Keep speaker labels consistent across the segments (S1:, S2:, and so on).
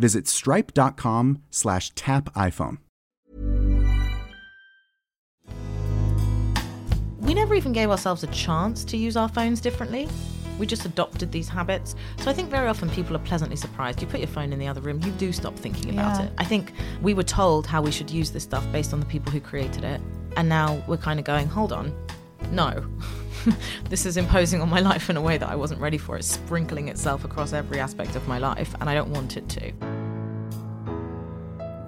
S1: visit stripe.com slash tap iPhone.
S2: We never even gave ourselves a chance to use our phones differently. We just adopted these habits. So I think very often people are pleasantly surprised. You put your phone in the other room, you do stop thinking about
S3: Yeah.
S2: it. I think we were told how we should use this stuff based on the people who created it. And now we're kind of going, hold on, no. this is imposing on my life in a way that I wasn't ready for. It's sprinkling itself across every aspect of my life, and I don't want it to.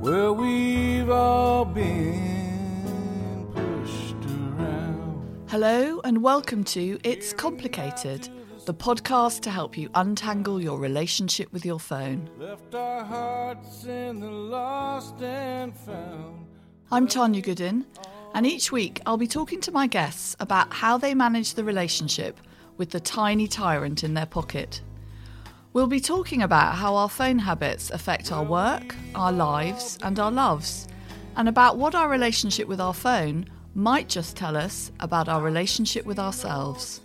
S4: Well, we've all been pushed around.
S3: Hello, and welcome to It's Complicated, the podcast to help you untangle your relationship with your phone.
S4: Left our hearts in the lost and found.
S3: I'm Tanya Goodin, and each week I'll be talking to my guests about how they manage the relationship with the tiny tyrant in their pocket. We'll be talking about how our phone habits affect our work, our lives, and our loves, and about what our relationship with our phone might just tell us about our relationship with ourselves.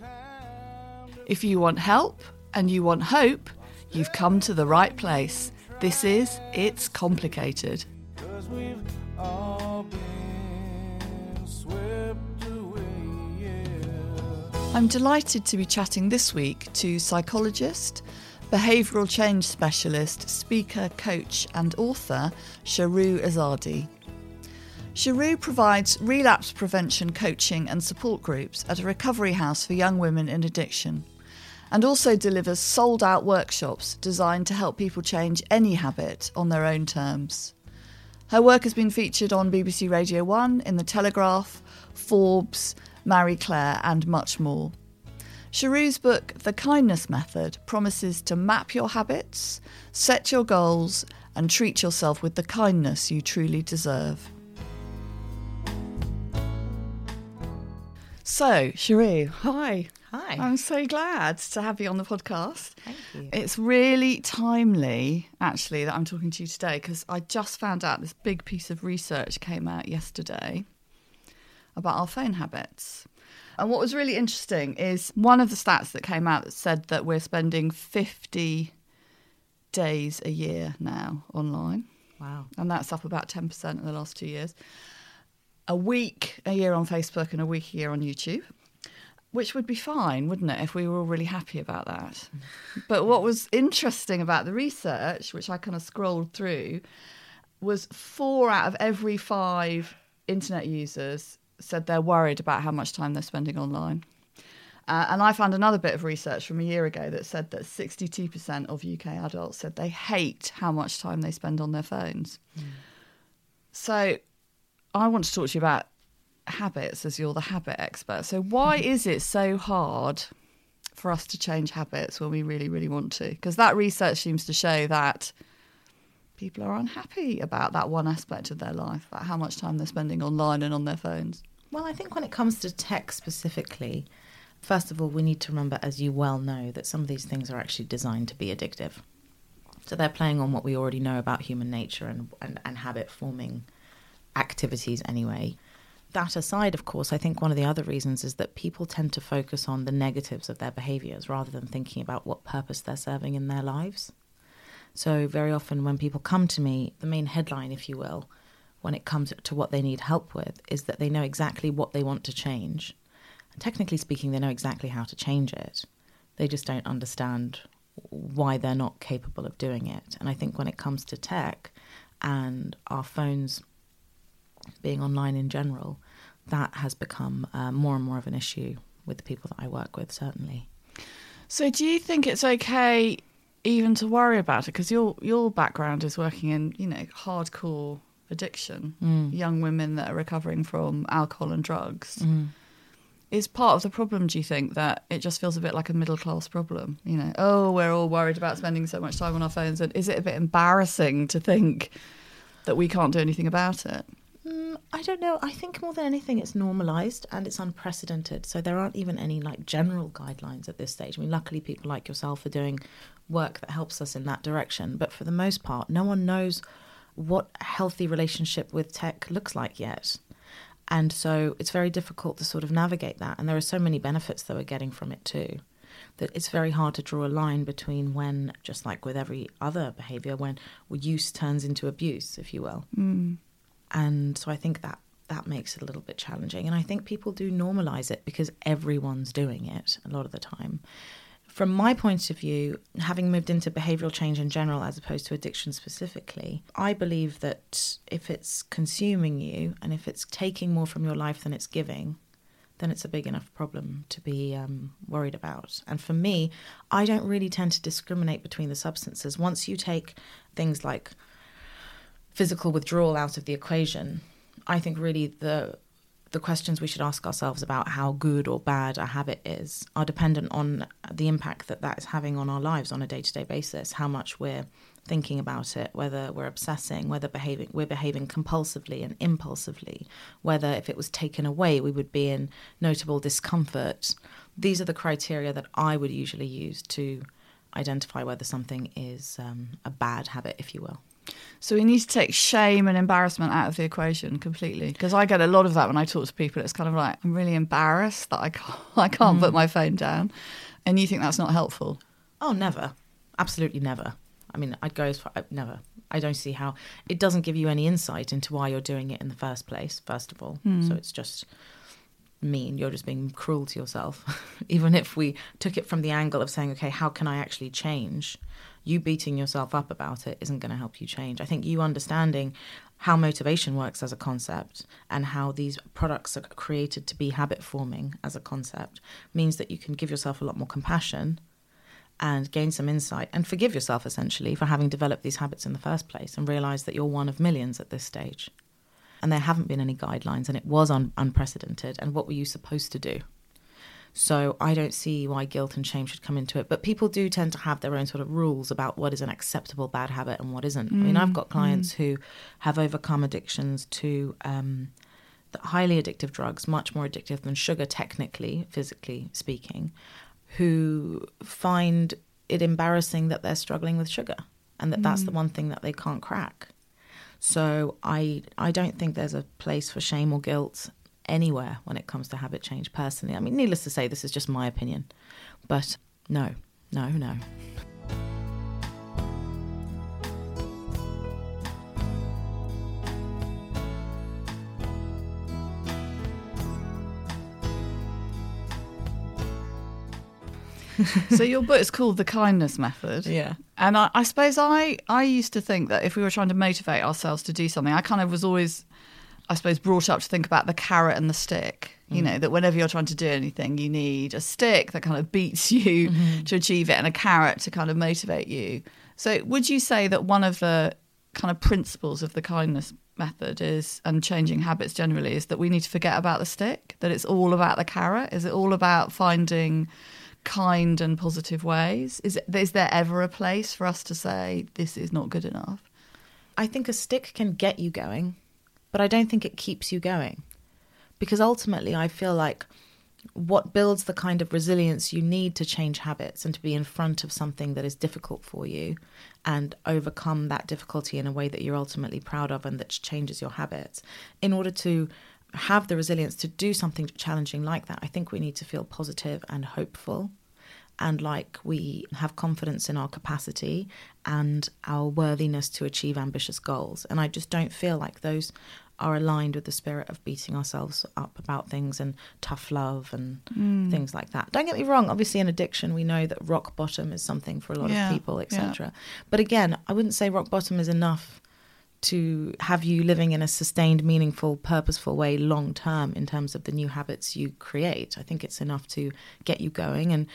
S3: If you want help and you want hope, you've come to the right place. This is It's Complicated. I'm delighted to be chatting this week to psychologist, behavioural change specialist, speaker, coach, and author Shahroo Izadi. Shahroo provides relapse prevention coaching and support groups at a recovery house for young women in addiction, and also delivers sold out workshops designed to help people change any habit on their own terms. Her work has been featured on BBC Radio 1, in The Telegraph, Forbes, Marie Claire, and much more. Shahroo's book, The Kindness Method, promises to map your habits, set your goals, and treat yourself with the kindness you truly deserve. So, Shahroo, hi.
S2: Hi.
S3: I'm so glad to have you on the podcast.
S2: Thank you.
S3: It's really timely, actually, that I'm talking to you today because I just found out this big piece of research came out yesterday about our phone habits. And what was really interesting is one of the stats that came out that said that we're spending 50 days a year now online,
S2: Wow.
S3: and that's up about 10% in the last two years. A week a year on Facebook and a week a year on YouTube which would be fine, wouldn't it, if we were all really happy about that? But what was interesting about the research, which I kind of scrolled through, was four out of every five internet users said they're worried about how much time they're spending online. Uh, and I found another bit of research from a year ago that said that 62% of UK adults said they hate how much time they spend on their phones. So I want to talk to you about habits as you're the habit expert. So why is it so hard for us to change habits when we really, really want to? Because that research seems to show that people are unhappy about that one aspect of their life, about how much time they're spending online and on their phones.
S2: Well, I think when it comes to tech specifically, first of all, we need to remember, as you well know, that some of these things are actually designed to be addictive. So they're playing on what we already know about human nature and, and, and habit forming activities anyway. that aside, of course, I think one of the other reasons is that people tend to focus on the negatives of their behaviors rather than thinking about what purpose they're serving in their lives. So, very often when people come to me, the main headline, if you will, when it comes to what they need help with, is that they know exactly what they want to change. And technically speaking, they know exactly how to change it. They just don't understand why they're not capable of doing it. And I think when it comes to tech and our phones being online in general, that has become uh, more and more of an issue with the people that I work with, certainly.
S3: So, do you think it's okay even to worry about it? Because your your background is working in you know hardcore addiction,
S2: Mm.
S3: young women that are recovering from alcohol and drugs.
S2: Mm.
S3: Is part of the problem, do you think, that it just feels a bit like a middle class problem? You know, oh, we're all worried about spending so much time on our phones. And is it a bit embarrassing to think that we can't do anything about it?
S2: Mm, I don't know. I think more than anything, it's normalised and it's unprecedented. So there aren't even any like general guidelines at this stage. I mean, luckily, people like yourself are doing work that helps us in that direction. But for the most part, no one knows what a healthy relationship with tech looks like yet. And so it's very difficult to sort of navigate that. And there are so many benefits that we're getting from it too. That it's very hard to draw a line between when, just like with every other behavior, when use turns into abuse, if you will mm. and so I think that that makes it a little bit challenging. And I think people do normalize it because everyone's doing it a lot of the time. From my point of view, having moved into behavioral change in general as opposed to addiction specifically, I believe that if it's consuming you and if it's taking more from your life than it's giving, then it's a big enough problem to be um, worried about. And for me, I don't really tend to discriminate between the substances. Once you take things like physical withdrawal out of the equation, I think really the the questions we should ask ourselves about how good or bad a habit is are dependent on the impact that that is having on our lives on a day-to-day basis how much we're thinking about it whether we're obsessing whether behaving we're behaving compulsively and impulsively whether if it was taken away we would be in notable discomfort. These are the criteria that i would usually use to identify whether something is um, a bad habit if you will
S3: So we need to take shame and embarrassment out of the equation completely. Because I get a lot of that when I talk to people. It's kind of like I'm really embarrassed that I can't, I can't put mm. my phone down, and you think that's not helpful.
S2: Oh, never. Absolutely never. I mean, I'd go as far, uh, never. I don't see how it doesn't give you any insight into why you're doing it in the first place, first of all. Hmm. So it's just mean. You're just being cruel to yourself. Even if we took it from the angle of saying, okay, how can I actually change? You beating yourself up about it isn't going to help you change. I think you understanding how motivation works as a concept and how these products are created to be habit forming as a concept means that you can give yourself a lot more compassion and gain some insight and forgive yourself essentially for having developed these habits in the first place and realize that you're one of millions at this stage. And there haven't been any guidelines and it was un- unprecedented. And what were you supposed to do? So I don't see why guilt and shame should come into it. But people do tend to have their own sort of rules about what is an acceptable bad habit and what isn't. I mean, I've got mm, mm. clients who have overcome addictions to um, the highly addictive drugs, much more addictive than sugar, technically, physically speaking, who find it embarrassing that they're struggling with sugar and that that's the mm. one thing that they can't crack. So I I don't think there's a place for shame or guilt anywhere when it comes to habit change personally. I mean, needless to say, this is just my opinion. But no, no, no.
S3: so your book is called The Kindness Method.
S2: Yeah.
S3: And I, I suppose I, I used to think that if we were trying to motivate ourselves to do something, I kind of was always, I suppose, brought up to think about the carrot and the stick. You mm. know, that whenever you're trying to do anything, you need a stick that kind of beats you mm-hmm. to achieve it and a carrot to kind of motivate you. So, would you say that one of the kind of principles of the kindness method is, and changing habits generally, is that we need to forget about the stick? That it's all about the carrot? Is it all about finding kind and positive ways? Is, it, is there ever a place for us to say this is not good enough?
S2: I think a stick can get you going, but I don't think it keeps you going. Because ultimately, I feel like what builds the kind of resilience you need to change habits and to be in front of something that is difficult for you and overcome that difficulty in a way that you're ultimately proud of and that changes your habits in order to have the resilience to do something challenging like that, I think we need to feel positive and hopeful and like we have confidence in our capacity and our worthiness to achieve ambitious goals. And I just don't feel like those are aligned with the spirit of beating ourselves up about things and tough love and
S3: Mm.
S2: things like that. Don't get me wrong, obviously in addiction we know that rock bottom is something for a lot
S3: Yeah,
S2: of people,
S3: yeah.
S2: etc. But again, I wouldn't say rock bottom is enough to have you living in a sustained, meaningful, purposeful way long term in terms of the new habits you create. I think it's enough to get you going and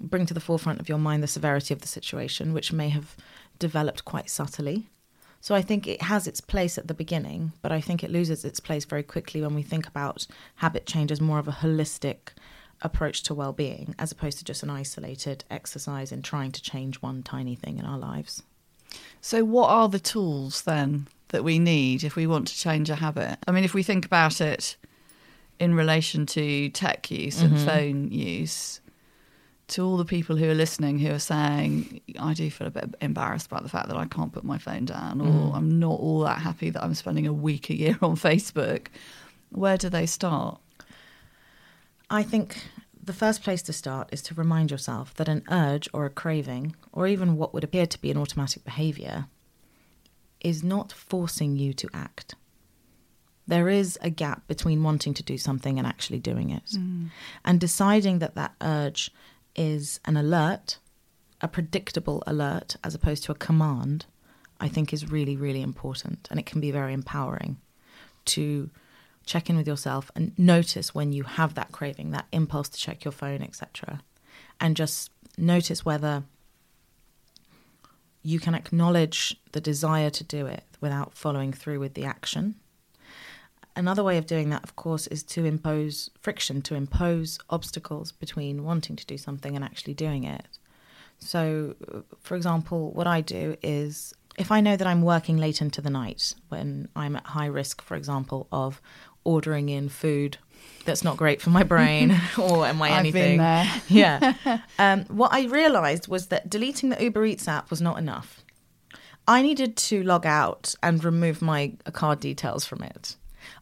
S2: bring to the forefront of your mind the severity of the situation, which may have developed quite subtly. So I think it has its place at the beginning, but I think it loses its place very quickly when we think about habit change as more of a holistic approach to well-being as opposed to just an isolated exercise in trying to change one tiny thing in our lives.
S3: So, what are the tools then that we need if we want to change a habit? I mean, if we think about it in relation to tech use and mm-hmm. phone use, to all the people who are listening who are saying, I do feel a bit embarrassed about the fact that I can't put my phone down, or mm. I'm not all that happy that I'm spending a week a year on Facebook, where do they start?
S2: I think the first place to start is to remind yourself that an urge or a craving, or even what would appear to be an automatic behavior, is not forcing you to act. There is a gap between wanting to do something and actually doing it. Mm. And deciding that that urge is an alert, a predictable alert, as opposed to a command, I think is really, really important. And it can be very empowering to check in with yourself and notice when you have that craving, that impulse to check your phone, etc. And just notice whether you can acknowledge the desire to do it without following through with the action. Another way of doing that, of course, is to impose friction, to impose obstacles between wanting to do something and actually doing it. So, for example, what I do is if I know that I'm working late into the night when I'm at high risk, for example, of ordering in food that's not great for my brain or am I
S3: I've
S2: anything?
S3: been there.
S2: yeah. Um, what I realized was that deleting the Uber Eats app was not enough. I needed to log out and remove my card details from it.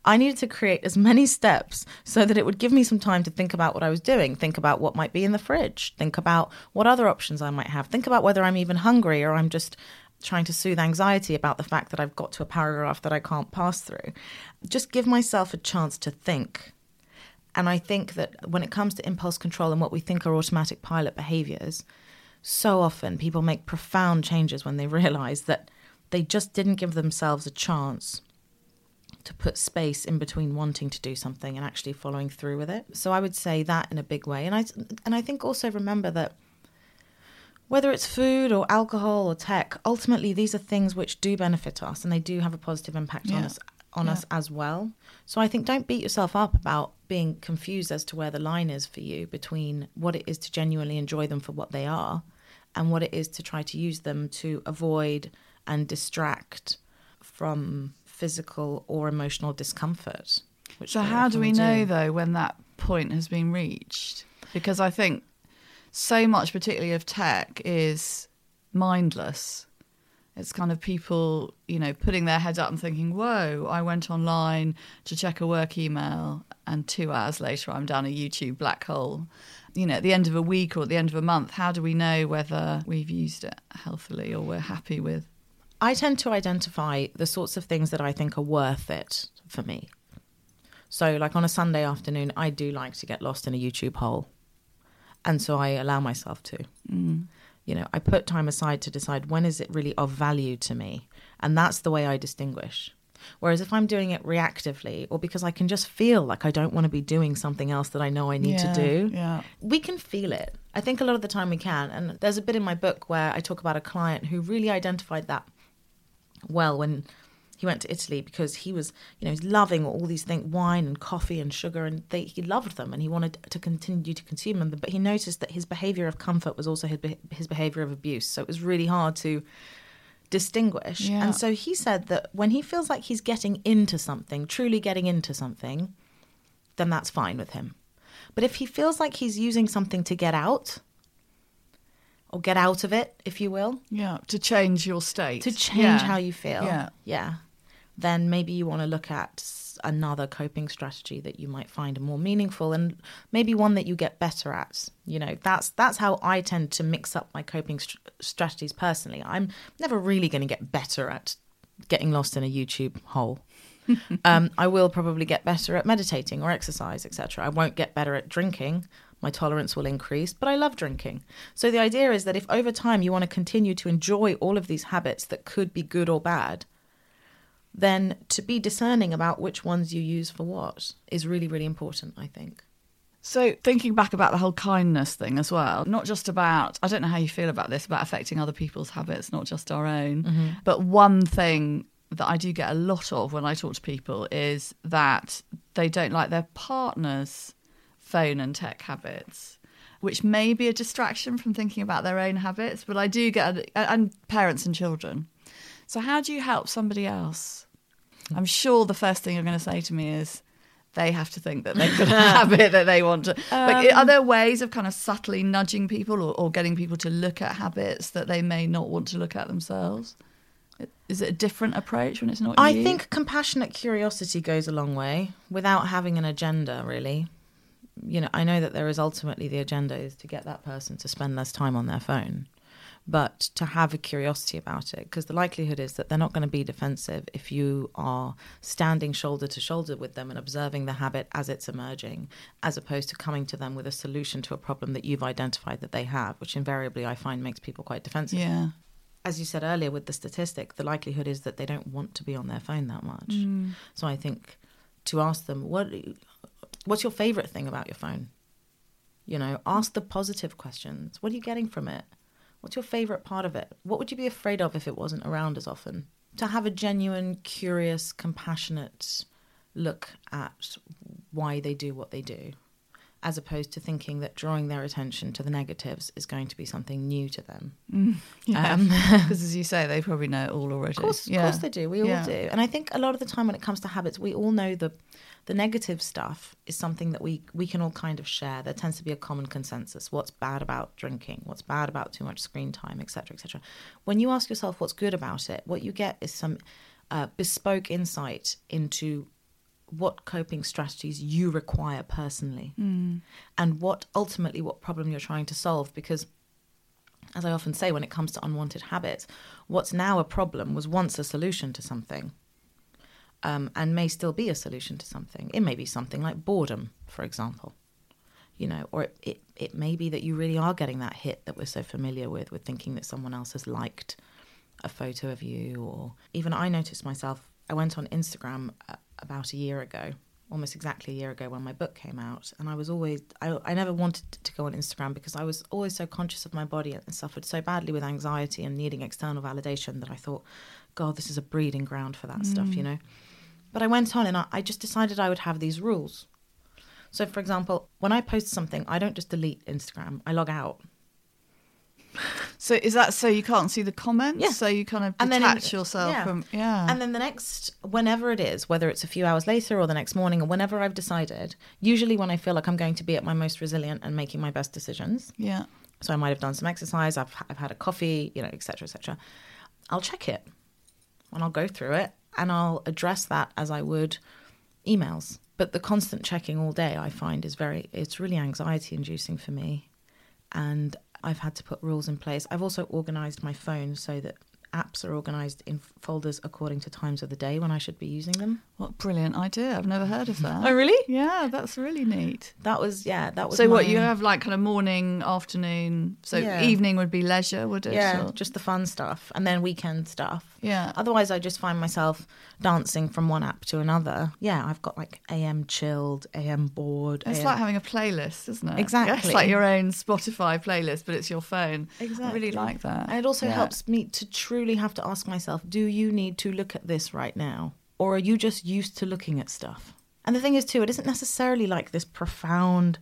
S2: I needed to create as many steps so that it would give me some time to think about what I was doing, think about what might be in the fridge, think about what other options I might have, think about whether I'm even hungry or I'm just trying to soothe anxiety about the fact that I've got to a paragraph that I can't pass through. Just give myself a chance to think. And I think that when it comes to impulse control and what we think are automatic pilot behaviors, so often people make profound changes when they realize that they just didn't give themselves a chance to put space in between wanting to do something and actually following through with it. So I would say that in a big way. And I and I think also remember that whether it's food or alcohol or tech, ultimately these are things which do benefit us and they do have a positive impact on us on us as well. So I think don't beat yourself up about being confused as to where the line is for you between what it is to genuinely enjoy them for what they are and what it is to try to use them to avoid and distract from physical or emotional discomfort. Which
S3: So, how do we know, though, when that point has been reached? Because I think so much, particularly of tech, is mindless. It's kind of people, you know, putting their head up and thinking, whoa, I went online to check a work email, and two hours later, I'm down a YouTube black hole. You know, at the end of a week or at the end of a month, how do we know whether we've used it healthily or we're happy with?
S2: I tend to identify the sorts of things that I think are worth it for me. So, like on a Sunday afternoon, I do like to get lost in a YouTube hole. And so I allow myself to. Mm. You know, I put time aside to decide when is it really of value to me. And that's the way I distinguish. Whereas if I'm doing it reactively or because I can just feel like I don't want to be doing something else that I know I need
S3: Yeah,
S2: to do,
S3: yeah.
S2: we can feel it. I think a lot of the time we can. And there's a bit in my book where I talk about a client who really identified that well when he went to Italy because he was, you know, he's loving all these things, wine and coffee and sugar, and they, he loved them and he wanted to continue to consume them. But he noticed that his behavior of comfort was also his, his behavior of abuse. So it was really hard to distinguish.
S3: Yeah.
S2: And so he said that when he feels like he's getting into something, truly getting into something, then that's fine with him. But if he feels like he's using something to get out, or get out of it, if you will,
S3: Yeah, to change your state.
S2: to change
S3: Yeah.
S2: how you feel.
S3: Yeah.
S2: Yeah. then maybe you want to look at another coping strategy that you might find more meaningful and maybe one that you get better at. You know, that's that's how I tend to mix up my coping st- strategies personally. I'm never really going to get better at getting lost in a YouTube hole. um, I will probably get better at meditating or exercise, etc. I won't get better at drinking. My tolerance will increase, but I love drinking. So the idea is that if over time you want to continue to enjoy all of these habits that could be good or bad, then to be discerning about which ones you use for what is really, really important, I think.
S3: So, thinking back about the whole kindness thing as well, not just about, I don't know how you feel about this, about affecting other people's habits, not just our own. Mm-hmm. But one thing that I do get a lot of when I talk to people is that they don't like their partner's phone and tech habits, which may be a distraction from thinking about their own habits. But I do get, and parents and children. So, how do you help somebody else? I'm sure the first thing you're going to say to me is, they have to think that they've got a habit that they want to. but are um, there ways of kind of subtly nudging people or, or getting people to look at habits that they may not want to look at themselves? Is it a different approach when it's not
S2: I
S3: you?
S2: think compassionate curiosity goes a long way without having an agenda, really. You know, I know that there is ultimately the agenda is to get that person to spend less time on their phone, but to have a curiosity about it, because the likelihood is that they're not going to be defensive if you are standing shoulder to shoulder with them and observing the habit as it's emerging, as opposed to coming to them with a solution to a problem that you've identified that they have, which invariably I find makes people quite defensive
S3: Yeah.
S2: as you said earlier with the statistic, the likelihood is that they don't want to be on their phone that much. Mm. So I think to ask them what what's your favorite thing about your phone? You know, ask the positive questions. What are you getting from it? What's your favorite part of it? What would you be afraid of if it wasn't around as often? To have a genuine, curious, compassionate look at why they do what they do, as opposed to thinking that drawing their attention to the negatives is going to be something new to them.
S3: Yeah.
S2: Um,
S3: Because as you say, they probably know it all already.
S2: Of course,
S3: yeah.
S2: of course they do. We
S3: Yeah.
S2: all do. And I think a lot of the time when it comes to habits, we all know the the negative stuff is something that we we can all kind of share. There tends to be a common consensus. What's bad about drinking? What's bad about too much screen time, etc., etc. When you ask yourself what's good about it, what you get is some uh, bespoke insight into what coping strategies you require personally and what ultimately what problem you're trying to solve because as I often say, when it comes to unwanted habits, what's now a problem was once a solution to something, um, and may still be a solution to something. It may be something like boredom, for example, you know, or it, it, it may be that you really are getting that hit that we're so familiar with, with thinking that someone else has liked a photo of you, or even I noticed myself. I went on Instagram uh, about a year ago, almost exactly a year ago when my book came out, and I was always I, I never wanted to go on Instagram because I was always so conscious of my body and suffered so badly with anxiety and needing external validation that I thought, God, this is a breeding ground for that stuff, you know. But I went on and I, I just decided I would have these rules. So, for example, when I post something, I don't just delete Instagram; I log out.
S3: So is that so you can't see the comments?
S2: Yeah.
S3: So you kind of
S2: And then
S3: detach yourself
S2: yeah.
S3: from yeah.
S2: And then the next, whenever it is, whether it's a few hours later or the next morning or whenever I've decided, usually when I feel like I'm going to be at my most resilient and making my best decisions,
S3: yeah.
S2: so I might have done some exercise, I've, I've had a coffee, you know, et cetera, et cetera, I'll check it and I'll go through it and I'll address that as I would emails. But the constant checking all day, I find, is very, it's really anxiety inducing for me. And I've had to put rules in place. I've also organized my phone so that apps are organized in folders according to times of the day when I should be using them.
S3: What a brilliant idea. I've never heard of that.
S2: Oh, really?
S3: Yeah, that's really neat.
S2: That was, yeah, that was.
S3: So what you have like kind of morning, afternoon. So
S2: Yeah.
S3: evening would be leisure, would it?
S2: Yeah,
S3: Or-
S2: just the fun stuff, and then weekend stuff.
S3: Yeah.
S2: Otherwise, I just find myself dancing from one app to another. Yeah, I've got like AM chilled, AM bored.
S3: It's
S2: AM...
S3: like having a playlist, isn't it?
S2: Exactly.
S3: It's like your own Spotify playlist, but it's your phone. I
S2: Exactly.
S3: really like that.
S2: And it also
S3: Yeah.
S2: helps me to truly have to ask myself, do you need to look at this right now? Or are you just used to looking at stuff? And the thing is, too, it isn't necessarily like this profound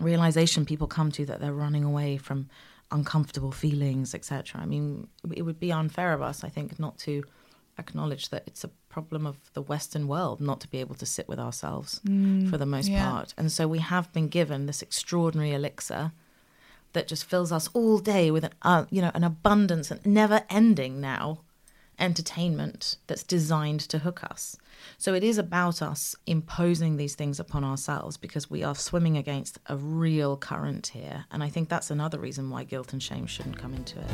S2: realization people come to that they're running away from uncomfortable feelings, etc. I mean, it would be unfair of us, I think, not to acknowledge that it's a problem of the Western world not to be able to sit with ourselves for the most
S3: yeah.
S2: part. And so we have been given this extraordinary elixir that just fills us all day with an uh, you know an abundance and never ending now entertainment that's designed to hook us. So it is about us imposing these things upon ourselves because we are swimming against a real current here. And I think that's another reason why guilt and shame shouldn't come into it.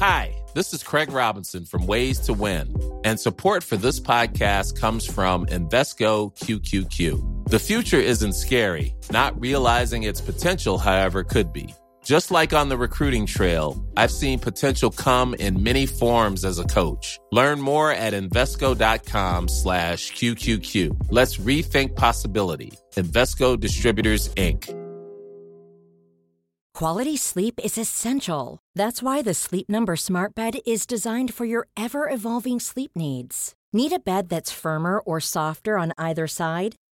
S5: Hi, this is Craig Robinson from Ways to Win, and support for this podcast comes from Invesco QQQ. The future isn't scary, not realizing its potential, however, could be. Just like on the recruiting trail, I've seen potential come in many forms as a coach. Learn more at Invesco.com slash QQQ. Let's rethink possibility. Invesco Distributors, Inc.
S6: Quality sleep is essential. That's why the Sleep Number Smart Bed is designed for your ever evolving sleep needs. Need a bed that's firmer or softer on either side?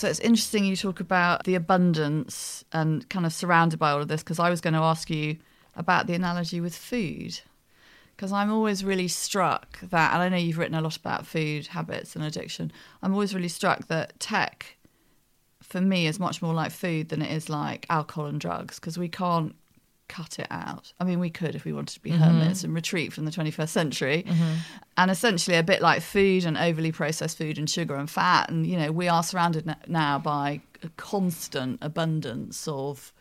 S3: So it's interesting you talk about the abundance and kind of surrounded by all of this because I was going to ask you about the analogy with food because I'm always really struck that, and I know you've written a lot about food habits and addiction. I'm always really struck that tech, for me, is much more like food than it is like alcohol and drugs because we can't cut it out. I mean, we could if we wanted to be hermits and retreat from the 21st century. And essentially, a bit like food and overly processed food and sugar and fat. And, you know, we are surrounded now by a constant abundance of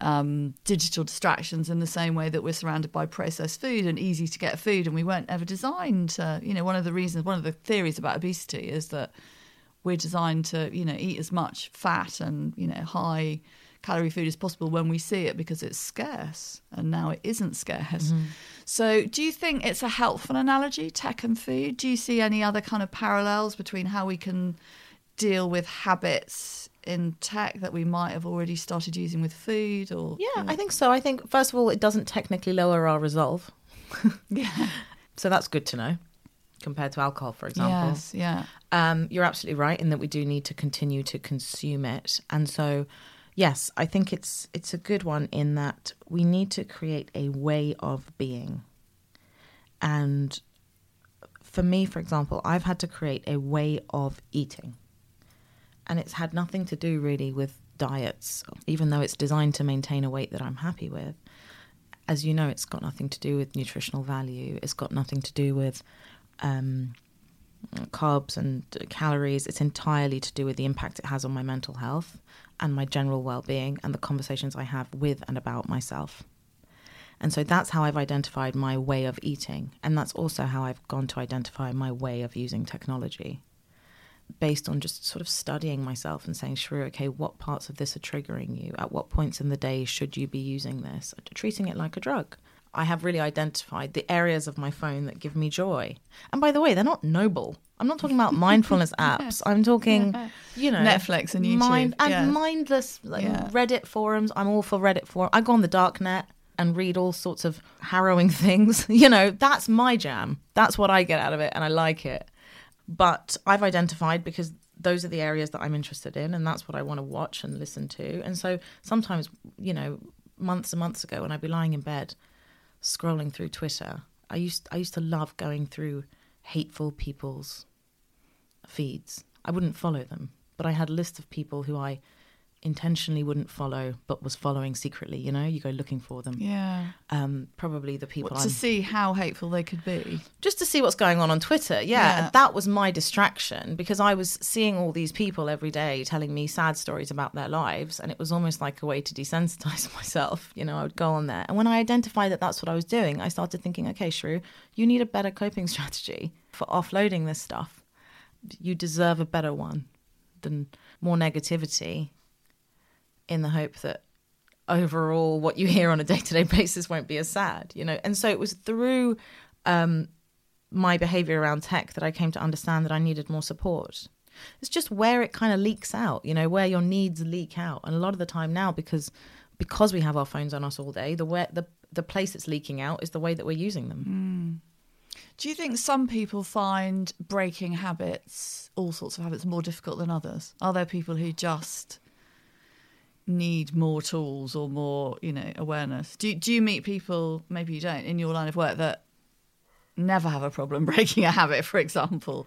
S3: um, digital distractions in the same way that we're surrounded by processed food and easy to get food. And we weren't ever designed to, you know, one of the reasons, one of the theories about obesity is that we're designed to, you know, eat as much fat and, you know, high calorie food as possible when we see it because it's scarce and now it isn't scarce. So, do you think it's a helpful analogy, tech and food? Do you see any other kind of parallels between how we can deal with habits in tech that we might have already started using with food or
S2: Yeah, I think so. I think, first of all, it doesn't technically lower our resolve.
S3: yeah.
S2: So that's good to know compared to alcohol, for example.
S3: Yes, yeah.
S2: Um, you're absolutely right in that we do need to continue to consume it, and so yes, I think it's it's a good one in that we need to create a way of being. And for me, for example, I've had to create a way of eating, and it's had nothing to do really with diets, even though it's designed to maintain a weight that I'm happy with. As you know, it's got nothing to do with nutritional value. It's got nothing to do with um, carbs and calories. It's entirely to do with the impact it has on my mental health and my general well being and the conversations I have with and about myself. And so that's how I've identified my way of eating. And that's also how I've gone to identify my way of using technology based on just sort of studying myself and saying, Shahroo, okay, what parts of this are triggering you? At what points in the day should you be using this? Treating it like a drug. I have really identified the areas of my phone that give me joy. And by the way, they're not noble. I'm not talking about mindfulness apps. I'm talking, you know,
S3: Netflix and YouTube,
S2: mind, and
S3: yeah.
S2: mindless like
S3: Yeah.
S2: Reddit forums. I'm all for Reddit forum. I go on the dark net. and read all sorts of harrowing things. you know, that's my jam. That's what I get out of it, and I like it. But I've identified because those are the areas that I'm interested in, and that's what I want to watch and listen to. And so sometimes, you know, months and months ago, when I'd be lying in bed scrolling through Twitter, I used I used to love going through hateful people's feeds. I wouldn't follow them, but I had a list of people who I intentionally wouldn't follow but was following secretly you know you go looking for them
S3: Yeah.
S2: um probably the people
S3: What,
S2: I'm
S3: to see how hateful they could be.
S2: just to see what's going on on Twitter. Yeah,
S3: Yeah.
S2: that was my distraction because I was seeing all these people every day telling me sad stories about their lives, and it was almost like a way to desensitize myself. You know, I would go on there, and when I identified that that's what I was doing, I started thinking, okay, Shahroo, you need a better coping strategy for offloading this stuff. You deserve a better one than more negativity, in the hope that overall what you hear on a day-to-day basis won't be as sad you know? And so it was through um, my behavior around tech that i came to understand that i needed more support. It's just where it kind of leaks out you know where your needs leak out. And a lot of the time now because because we have our phones on us all day the way the the place it's leaking out is the way that we're using them.
S3: Do you think some people find breaking habits, all sorts of habits, more difficult than others? Are there people who just need more tools or more, you know, awareness? Do do you meet people, maybe you don't, in your line of work that never have a problem breaking a habit, for example?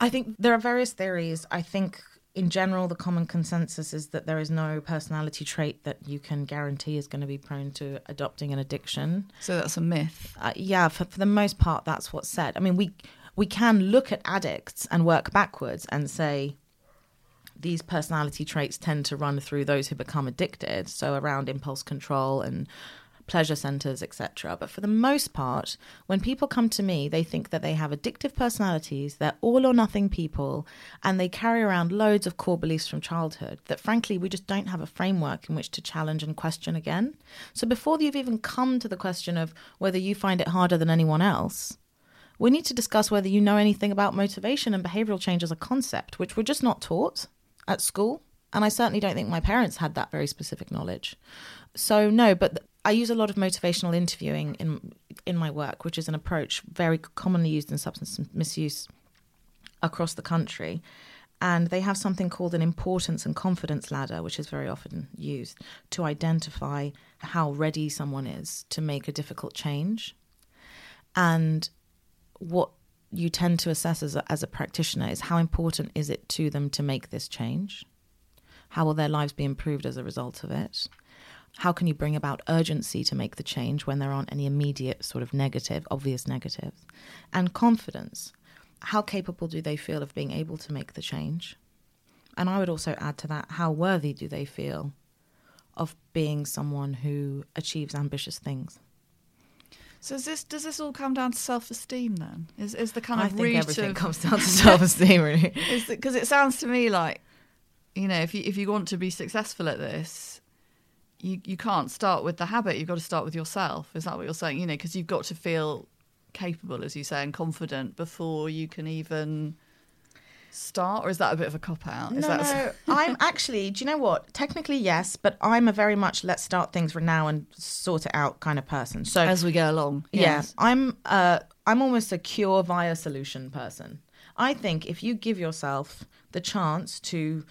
S2: I think there are various theories. I think in general, the common consensus is that there is no personality trait that you can guarantee is going to be prone to adopting an addiction.
S3: So that's a myth.
S2: Uh, yeah, for, for the most part, that's what's said. I mean, we we can look at addicts and work backwards and say these personality traits tend to run through those who become addicted. So around impulse control and pleasure centers, etc. But for the most part, when people come to me, they think that they have addictive personalities, they're all or nothing people, and they carry around loads of core beliefs from childhood that frankly we just don't have a framework in which to challenge and question again. So before you've even come to the question of whether you find it harder than anyone else, we need to discuss whether you know anything about motivation and behavioral change as a concept, which we're just not taught at school. And I certainly don't think my parents had that very specific knowledge. So, no, but I use a lot of motivational interviewing in, in my work, which is an approach very commonly used in substance misuse across the country. And they have something called an importance and confidence ladder, which is very often used to identify how ready someone is to make a difficult change. And what you tend to assess as a, as a practitioner is how important is it to them to make this change? How will their lives be improved as a result of it? How can you bring about urgency to make the change when there aren't any immediate sort of negative, obvious negatives? And confidence. How capable do they feel of being able to make the change? And I would also add to that, how worthy do they feel of being someone who achieves ambitious things?
S3: So is this does this all come down to self esteem then? Is is the kind
S2: I
S3: of root
S2: everything
S3: of
S2: comes down to self-esteem, really.
S3: Because it sounds to me like, you know, if you if you want to be successful at this, you you can't start with the habit. You've got to start with yourself. Is that what you're saying? You know, because you've got to feel capable, as you say, and confident before you can even start. Or is that a bit of a cop out? Is
S2: No,
S3: that
S2: no. I'm actually. Do you know what? Technically, yes, but I'm a very much let's start things for now and sort it out kind of person. So
S3: as we go along?
S2: yeah,
S3: Yes.
S2: I'm. Uh, I'm almost a cure via solution person. I think if you give yourself the chance to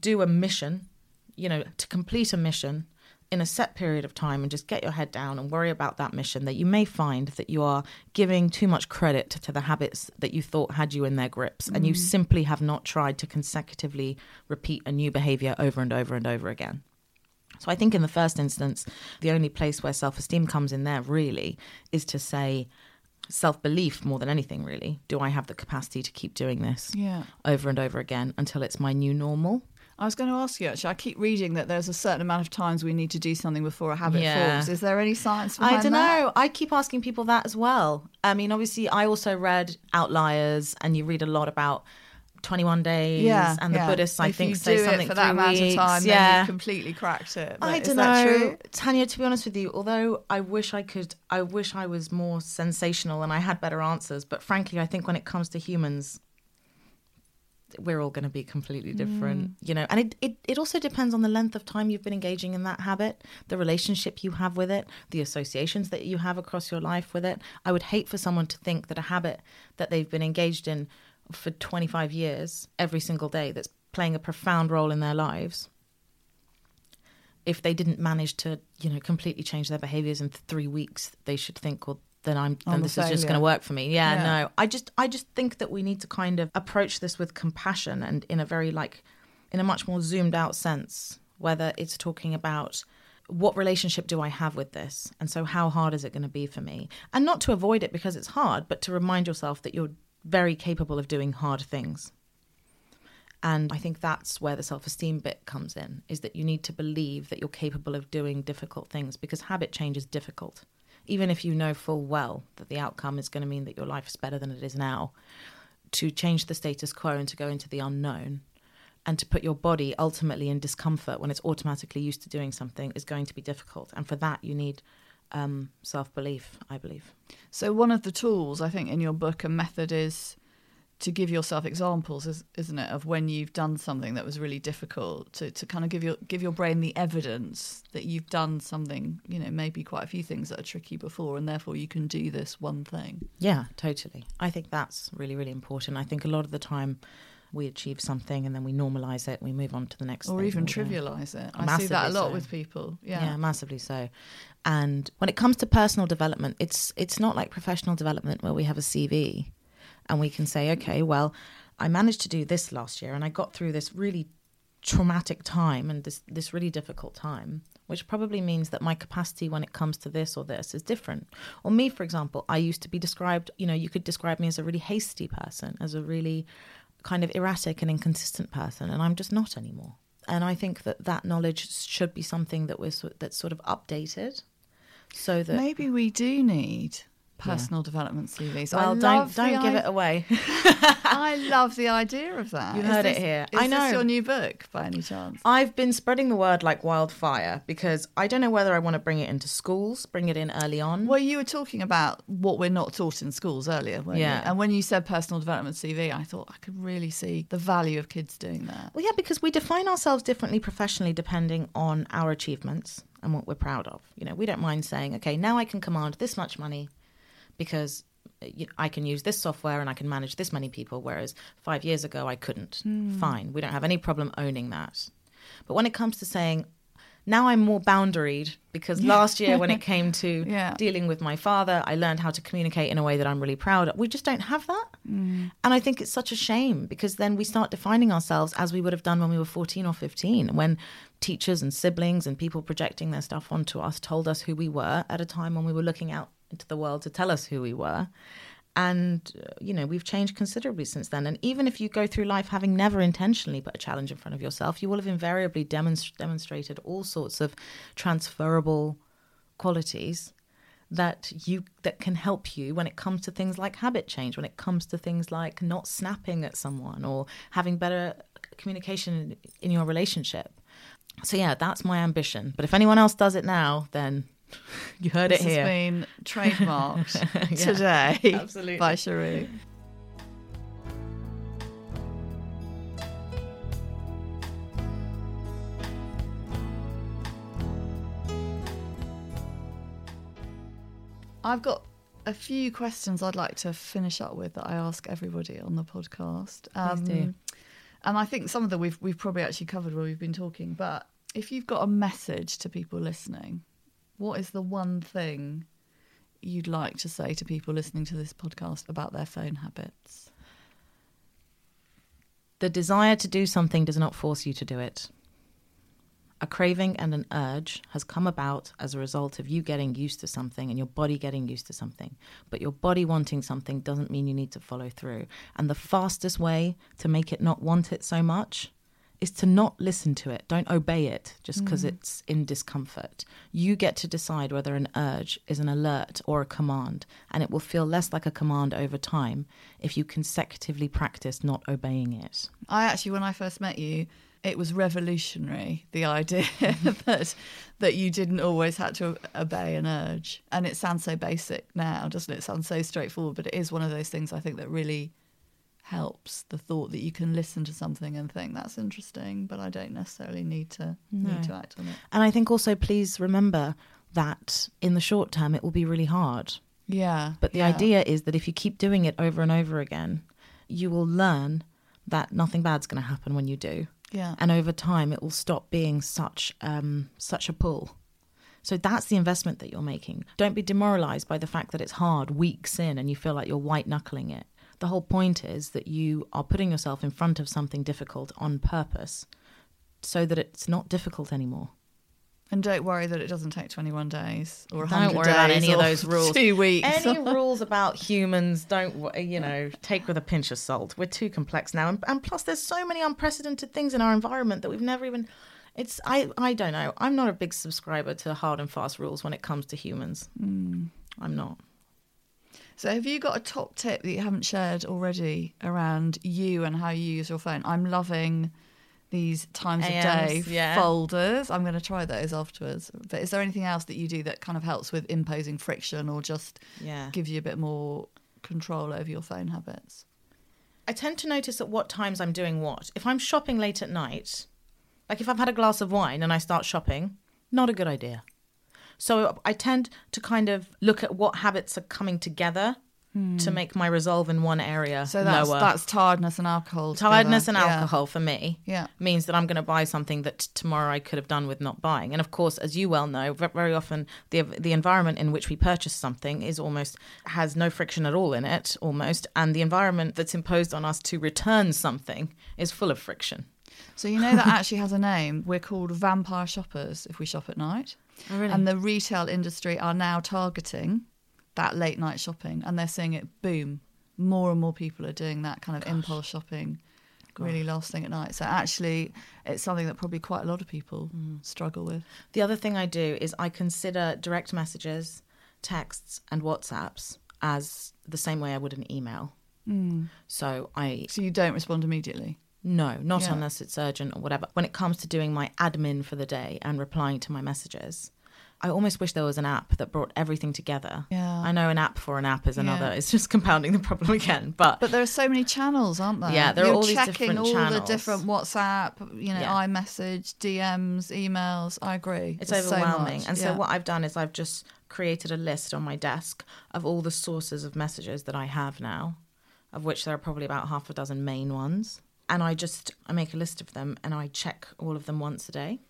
S2: do a mission, you know, to complete a mission in a set period of time and just get your head down and worry about that mission, that you may find that you are giving too much credit to the habits that you thought had you in their grips and you mm. simply have not tried to consecutively repeat a new behavior over and over and over again. So I think in the first instance, the only place where self esteem comes in there really is to say self belief more than anything, really. Do I have the capacity to keep doing this
S3: Yeah.
S2: over and over again until it's my new normal?
S3: I was going to ask you actually. I keep reading that there's a certain amount of times we need to do something before a habit
S2: Yeah.
S3: forms. Is there any science behind that I
S2: don't
S3: that?
S2: know. I keep asking people that as well. I mean, obviously, I also read Outliers, and you read a lot about 21 days,
S3: Yeah,
S2: and the
S3: yeah.
S2: Buddhists, I
S3: if
S2: think, say
S3: do
S2: something
S3: it for that amount
S2: weeks.
S3: of time, then
S2: yeah,
S3: you've completely cracked it. But
S2: I don't know,
S3: true?
S2: Tanya. To be honest with you, although I wish I could, I wish I was more sensational and I had better answers. But frankly, I think when it comes to humans, we're all going to be completely different, mm. you know. And it, it it also depends on the length of time you've been engaging in that habit, the relationship you have with it, the associations that you have across your life with it. I would hate for someone to think that a habit that they've been engaged in for 25 years every single day that's playing a profound role in their lives if they didn't manage to you know completely change their behaviors in three weeks they should think well then i'm then this is just going to work for me yeah,
S3: Yeah.
S2: no i just i just think that we need to kind of approach this with compassion and in a very like in a much more zoomed out sense whether it's talking about what relationship do I have with this? And so, how hard is it going to be for me? And not to avoid it because it's hard, but to remind yourself that you're very capable of doing hard things. And I think that's where the self esteem bit comes in is that you need to believe that you're capable of doing difficult things because habit change is difficult. Even if you know full well that the outcome is going to mean that your life is better than it is now, to change the status quo and to go into the unknown and to put your body ultimately in discomfort when it's automatically used to doing something is going to be difficult. And for that, you need um, self belief, I believe.
S3: So one of the tools I think in your book, a method is to give yourself examples, is- isn't it, of when you've done something that was really difficult to, to kind of give your give your brain the evidence that you've done something, you know, maybe quite a few things that are tricky before, and therefore you can do this one thing.
S2: Yeah, totally. I think that's really, really important. I think a lot of the time we achieve something and then we normalize it, we move on to the next
S3: Or
S2: thing,
S3: even trivialise it. I see that a lot
S2: so.
S3: with people.
S2: Yeah.
S3: Yeah.
S2: massively so. And when it comes to personal development, it's it's not like professional development where we have a CV and we can say, okay, well, I managed to do this last year and I got through this really traumatic time and this this really difficult time, which probably means that my capacity when it comes to this or this is different. Or me, for example, I used to be described, you know, you could describe me as a really hasty person, as a really kind of erratic and inconsistent person, and I'm just not anymore. And I think that that knowledge should be something that we're that's sort of updated, so that
S3: Maybe we do need personal development CVs. I
S2: well, don't don't give
S3: i-
S2: it away.
S3: I love the idea of that.
S2: You
S3: Is
S2: heard it
S3: this-
S2: here.
S3: Is
S2: I know.
S3: this your new book by any chance?
S2: I've been spreading the word like wildfire because I don't know whether I want to bring it into schools, bring it in early on.
S3: Well, you were talking about what we're not taught in schools earlier, weren't
S2: Yeah.
S3: you? And when you said personal development CV, I thought I could really see the value of kids doing that.
S2: Well, yeah, because we define ourselves differently professionally depending on our achievements and what we're proud of. You know, we don't mind saying, okay, now I can command this much money because uh, I can use this software and I can manage this many people, whereas five years ago I couldn't. Fine, we don't have any problem owning that. But when it comes to saying, now I'm more boundaried because last year when it came to
S3: Yeah.
S2: dealing with my father, I learned how to communicate in a way that I'm really proud of. We just don't have that. And I think it's such a shame because then we start defining ourselves as we would have done when we were 14 or 15, when teachers and siblings and people projecting their stuff onto us told us who we were at a time when we were looking out into the world to tell us who we were. And, you know, we've changed considerably since then. And even if you go through life having never intentionally put a challenge in front of yourself, you will have invariably demonst- demonstrated all sorts of transferable qualities that you that can help you when it comes to things like habit change when it comes to things like not snapping at someone or having better communication in your relationship so yeah that's my ambition but if anyone else does it now then you heard
S3: This
S2: it here
S3: has been trademarked today
S2: absolutely.
S3: by Cherie. I've got a few questions I'd like to finish up with that I ask everybody on the podcast. Um,
S2: do.
S3: And I think some of them we've we've probably actually covered while we've been talking. But if you've got a message to people listening, what is the one thing you'd like to say to people listening to this podcast about their phone habits?
S2: the desire to do something does not force you to do it a craving and an urge has come about as a result of you getting used to something and your body getting used to something. But your body wanting something doesn't mean you need to follow through. And the fastest way to make it not want it so much is to not listen to it. Don't obey it just because mm. it's in discomfort. You get to decide whether an urge is an alert or a command. And it will feel less like a command over time if you consecutively practice not obeying it.
S3: I actually, when I first met you, it was revolutionary the idea that that you didn't always have to obey an urge. And it sounds so basic now, doesn't it? It sounds so straightforward, but it is one of those things I think that really helps the thought that you can listen to something and think that's interesting, but I don't necessarily need to
S2: No.
S3: need to act on it.
S2: And I think also please remember that in the short term it will be really hard.
S3: Yeah.
S2: But the
S3: yeah.
S2: idea is that if you keep doing it over and over again, you will learn that nothing bad's going to happen when you do.
S3: Yeah.
S2: And over time, it will stop being such um, such a pull. So that's the investment that you're making. Don't be demoralized by the fact that it's hard weeks in and you feel like you're white knuckling it. The whole point is that you are putting yourself in front of something difficult on purpose so that it's not difficult anymore.
S3: And don't worry that it doesn't take 21 days or 100
S2: Don't worry about
S3: days
S2: any of those rules.
S3: Two weeks.
S2: Any rules about humans don't, you know, take with a pinch of salt. We're too complex now, and, and plus, there's so many unprecedented things in our environment that we've never even. It's I I don't know. I'm not a big subscriber to hard and fast rules when it comes to humans.
S3: Mm.
S2: I'm not.
S3: So, have you got a top tip that you haven't shared already around you and how you use your phone? I'm loving these times of day
S2: yeah.
S3: folders. I'm going to try those afterwards. But is there anything else that you do that kind of helps with imposing friction or just
S2: Yeah.
S3: gives you a bit more control over your phone habits?
S2: I tend to notice at what times I'm doing what. If I'm shopping late at night, like if I've had a glass of wine and I start shopping, not a good idea. So I tend to kind of look at what habits are coming together to make my resolve in one area
S3: Hmm. So that's
S2: lower.
S3: that's tiredness and alcohol.
S2: Tiredness
S3: together.
S2: and
S3: Yeah.
S2: alcohol for me
S3: Yeah.
S2: means that I'm going to buy something that tomorrow I could have done with not buying. And of course, as you well know, very often the the environment in which we purchase something is almost has no friction at all in it, almost, and the environment that's imposed on us to return something is full of friction.
S3: So you know that actually has a name. We're called vampire shoppers if we shop at night.
S2: Oh, really?
S3: And the retail industry are now targeting that late night shopping and they're seeing it boom. More and more people are doing that kind of impulse shopping really last thing at night. So actually it's something that probably quite a lot of people
S2: Mm.
S3: struggle with.
S2: The other thing I do is I consider direct messages, texts, and WhatsApps as the same way I would an email. So I
S3: So you don't respond immediately.
S2: No, not
S3: Yeah.
S2: unless it's urgent or whatever. When it comes to doing my admin for the day and replying to my messages, I almost wish there was an app that brought everything together.
S3: Yeah.
S2: I know an app for an app is another.
S3: Yeah.
S2: It's just compounding the problem again. But,
S3: But there are so many channels, aren't there?
S2: Yeah, there are
S3: You're
S2: all these
S3: checking
S2: different
S3: all the
S2: channels.
S3: different WhatsApp, you know,
S2: Yeah.
S3: iMessage, DMs, emails. I agree.
S2: it's
S3: There's
S2: overwhelming.
S3: much.
S2: and so
S3: Yeah.
S2: what I've done is I've just created a list on my desk of all the sources of messages that I have now, of which there are probably about half a dozen main ones. And I just I make a list of them and I check all of them once a day.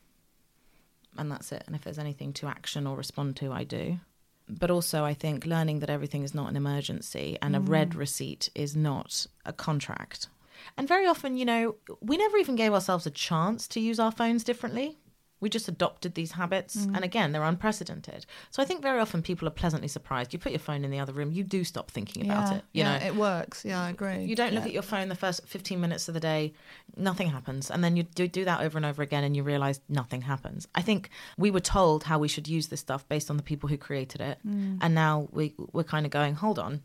S2: And that's it. And if there's anything to action or respond to, I do. But also, I think learning that everything is not an emergency and a red mm. receipt is not a contract. And very often, you know, we never even gave ourselves a chance to use our phones differently. We just adopted these habits. Mm. And again, they're unprecedented. So I think very often people are pleasantly surprised. You put your phone in the other room, you do stop thinking about
S3: yeah,
S2: it. You
S3: yeah,
S2: know,
S3: it works. Yeah, I agree.
S2: you don't look at your phone the first 15 minutes of the day, nothing happens. And then you do, do that over and over again and you realize nothing happens. I think we were told how we should use this stuff based on the people who created it. Mm. And now we, we're kind of going, hold on.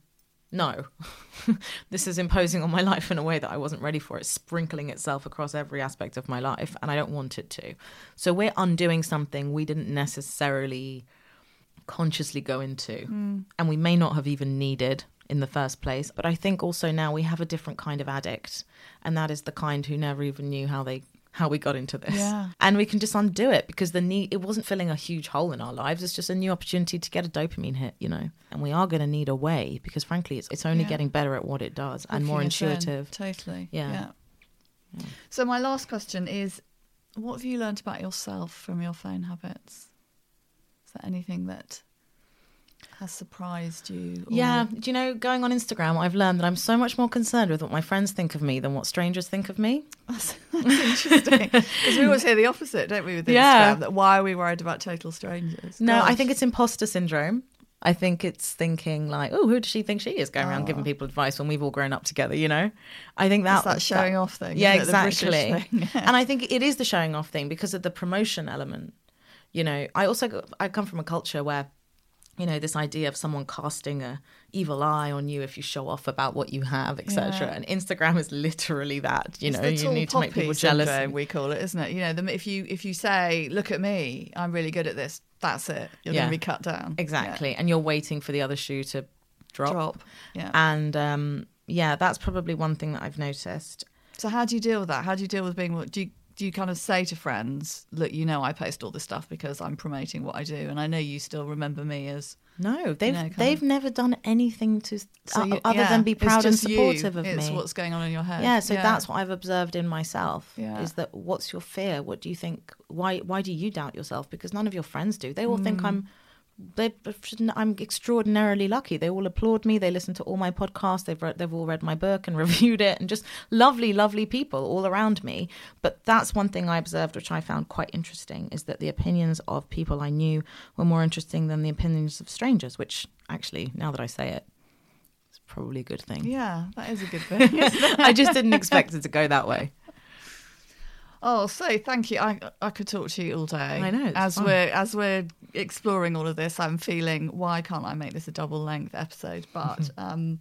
S2: No, this is imposing on my life in a way that I wasn't ready for. It's sprinkling itself across every aspect of my life, and I don't want it to. So we're undoing something we didn't necessarily consciously go into hmm. and we may not have even needed in the first place but i think also now we have a different kind of addict and that is the kind who never even knew how they how we got into this
S3: Yeah.
S2: and we can just undo it because the need it wasn't filling a huge hole in our lives it's just a new opportunity to get a dopamine hit you know and we are going to need a way because frankly it's, it's only
S3: Yeah.
S2: getting better at what it does and more
S3: Hooking us in.
S2: intuitive
S3: Totally.
S2: Yeah.
S3: yeah. So my last question is, what have you learned about yourself from your phone habits? Is there anything that has surprised you? or-
S2: Yeah, do you know, going on Instagram, I've learned that I'm so much more concerned with what my friends think of me than what strangers think of me.
S3: That's, that's interesting. Because we always hear the opposite, don't we, with Instagram?
S2: Yeah.
S3: That why are we worried about total strangers?
S2: No, I think it's imposter syndrome. I think it's thinking like, oh, who does she think she is going around giving ah. people advice when we've all grown up together, you know? I think that
S3: It's that showing off thing,
S2: Yeah, exactly.
S3: thing.
S2: and I think it is the showing off thing because of the promotion element. You know, I also I come from a culture where you know this idea of someone casting a evil eye on you if you show off about what you have etc
S3: Yeah.
S2: and instagram is literally that you
S3: It's
S2: know you need to make people jealous and-
S3: we call it, isn't it? You know, the, if you if you say, "Look at me, I'm really good at this," that's it. You're
S2: Yeah.
S3: going to be cut down.
S2: Exactly. And you're waiting for the other shoe to drop.
S3: Drop. Yeah.
S2: And um, yeah, that's probably one thing that I've noticed.
S3: So how do you deal with that? How do you deal with being? Do you do you kind of say to friends, "Look, you know, I post all this stuff because I'm promoting what I do, and I know you still remember me as."
S2: No, they've
S3: know,
S2: they've
S3: of-
S2: never done anything to
S3: So you-
S2: other
S3: yeah,
S2: than be proud and
S3: just you.
S2: supportive of
S3: It's
S2: me.
S3: what's going on in your head.
S2: Yeah, so
S3: Yeah.
S2: that's what I've observed in myself.
S3: Yeah.
S2: Is that what's your fear? What do you think? Why why do you doubt yourself? Because none of your friends do. They all think
S3: Mm.
S2: I'm. They, I'm extraordinarily lucky. They all applaud me. They listen to all my podcasts. They've read, they've all read my book and reviewed it, and just lovely, lovely people all around me. But that's one thing I observed, which I found quite interesting, is that the opinions of people I knew were more interesting than the opinions of strangers. Which actually, now that I say it, it's probably a good thing.
S3: Yeah, that is a good thing.
S2: I just didn't expect it to go that way.
S3: Oh, so thank you. I I could talk to you all day.
S2: I know,
S3: as
S2: fun.
S3: we're as we're exploring all of this, I'm feeling why can't I make this a double length episode? But um,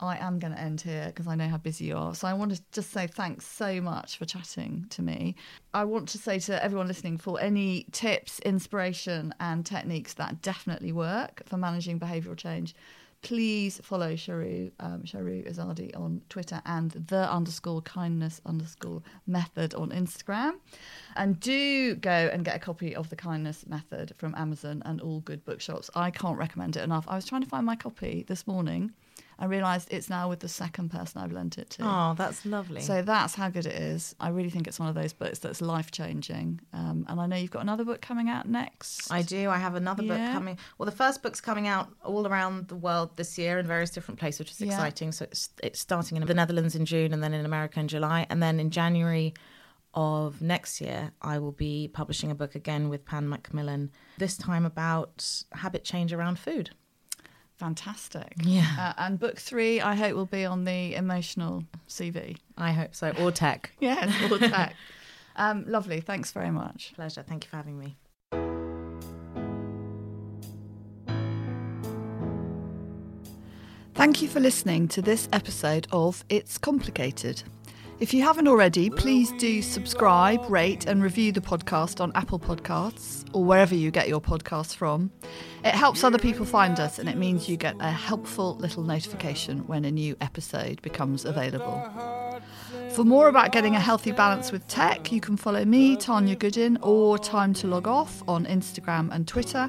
S3: I am going to end here because I know how busy you are. So I want to just say thanks so much for chatting to me. I want to say to everyone listening for any tips, inspiration, and techniques that definitely work for managing behavioural change. Please follow Shahroo, um, Shahroo Izadi on Twitter and the underscore kindness underscore method on Instagram. And do go and get a copy of the kindness method from Amazon and all good bookshops. I can't recommend it enough. I was trying to find my copy this morning. I realised it's now with the second person I've lent it to.
S2: Oh, that's lovely.
S3: So that's how good it is. I really think it's one of those books that's life changing. Um, and I know you've got another book coming out next.
S2: I do. I have another book coming. Well, the first book's coming out all around the world this year in various different places, which is
S3: Yeah.
S2: exciting. So it's, it's starting in the Netherlands in June and then in America in July. And then in January of next year, I will be publishing a book again with Pan Macmillan, this time about habit change around food.
S3: Fantastic.
S2: Yeah.
S3: Uh, and book three, I hope, will be on the emotional CV.
S2: I hope so. Or tech.
S3: Yes, all tech. um, lovely. Thanks very much.
S2: Pleasure. Thank you for having me.
S3: Thank you for listening to this episode of It's Complicated. If you haven't already, please do subscribe, rate, and review the podcast on Apple Podcasts or wherever you get your podcasts from. It helps other people find us and it means you get a helpful little notification when a new episode becomes available. For more about getting a healthy balance with tech, you can follow me, Tanya Goodin, or Time to Log Off on Instagram and Twitter.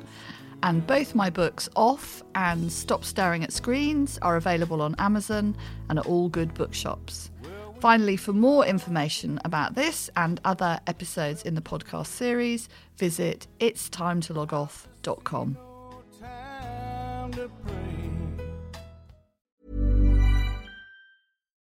S3: And both my books, Off and Stop Staring at Screens, are available on Amazon and at all good bookshops. Finally, for more information about this and other episodes in the podcast series, visit itstimetologoff.com.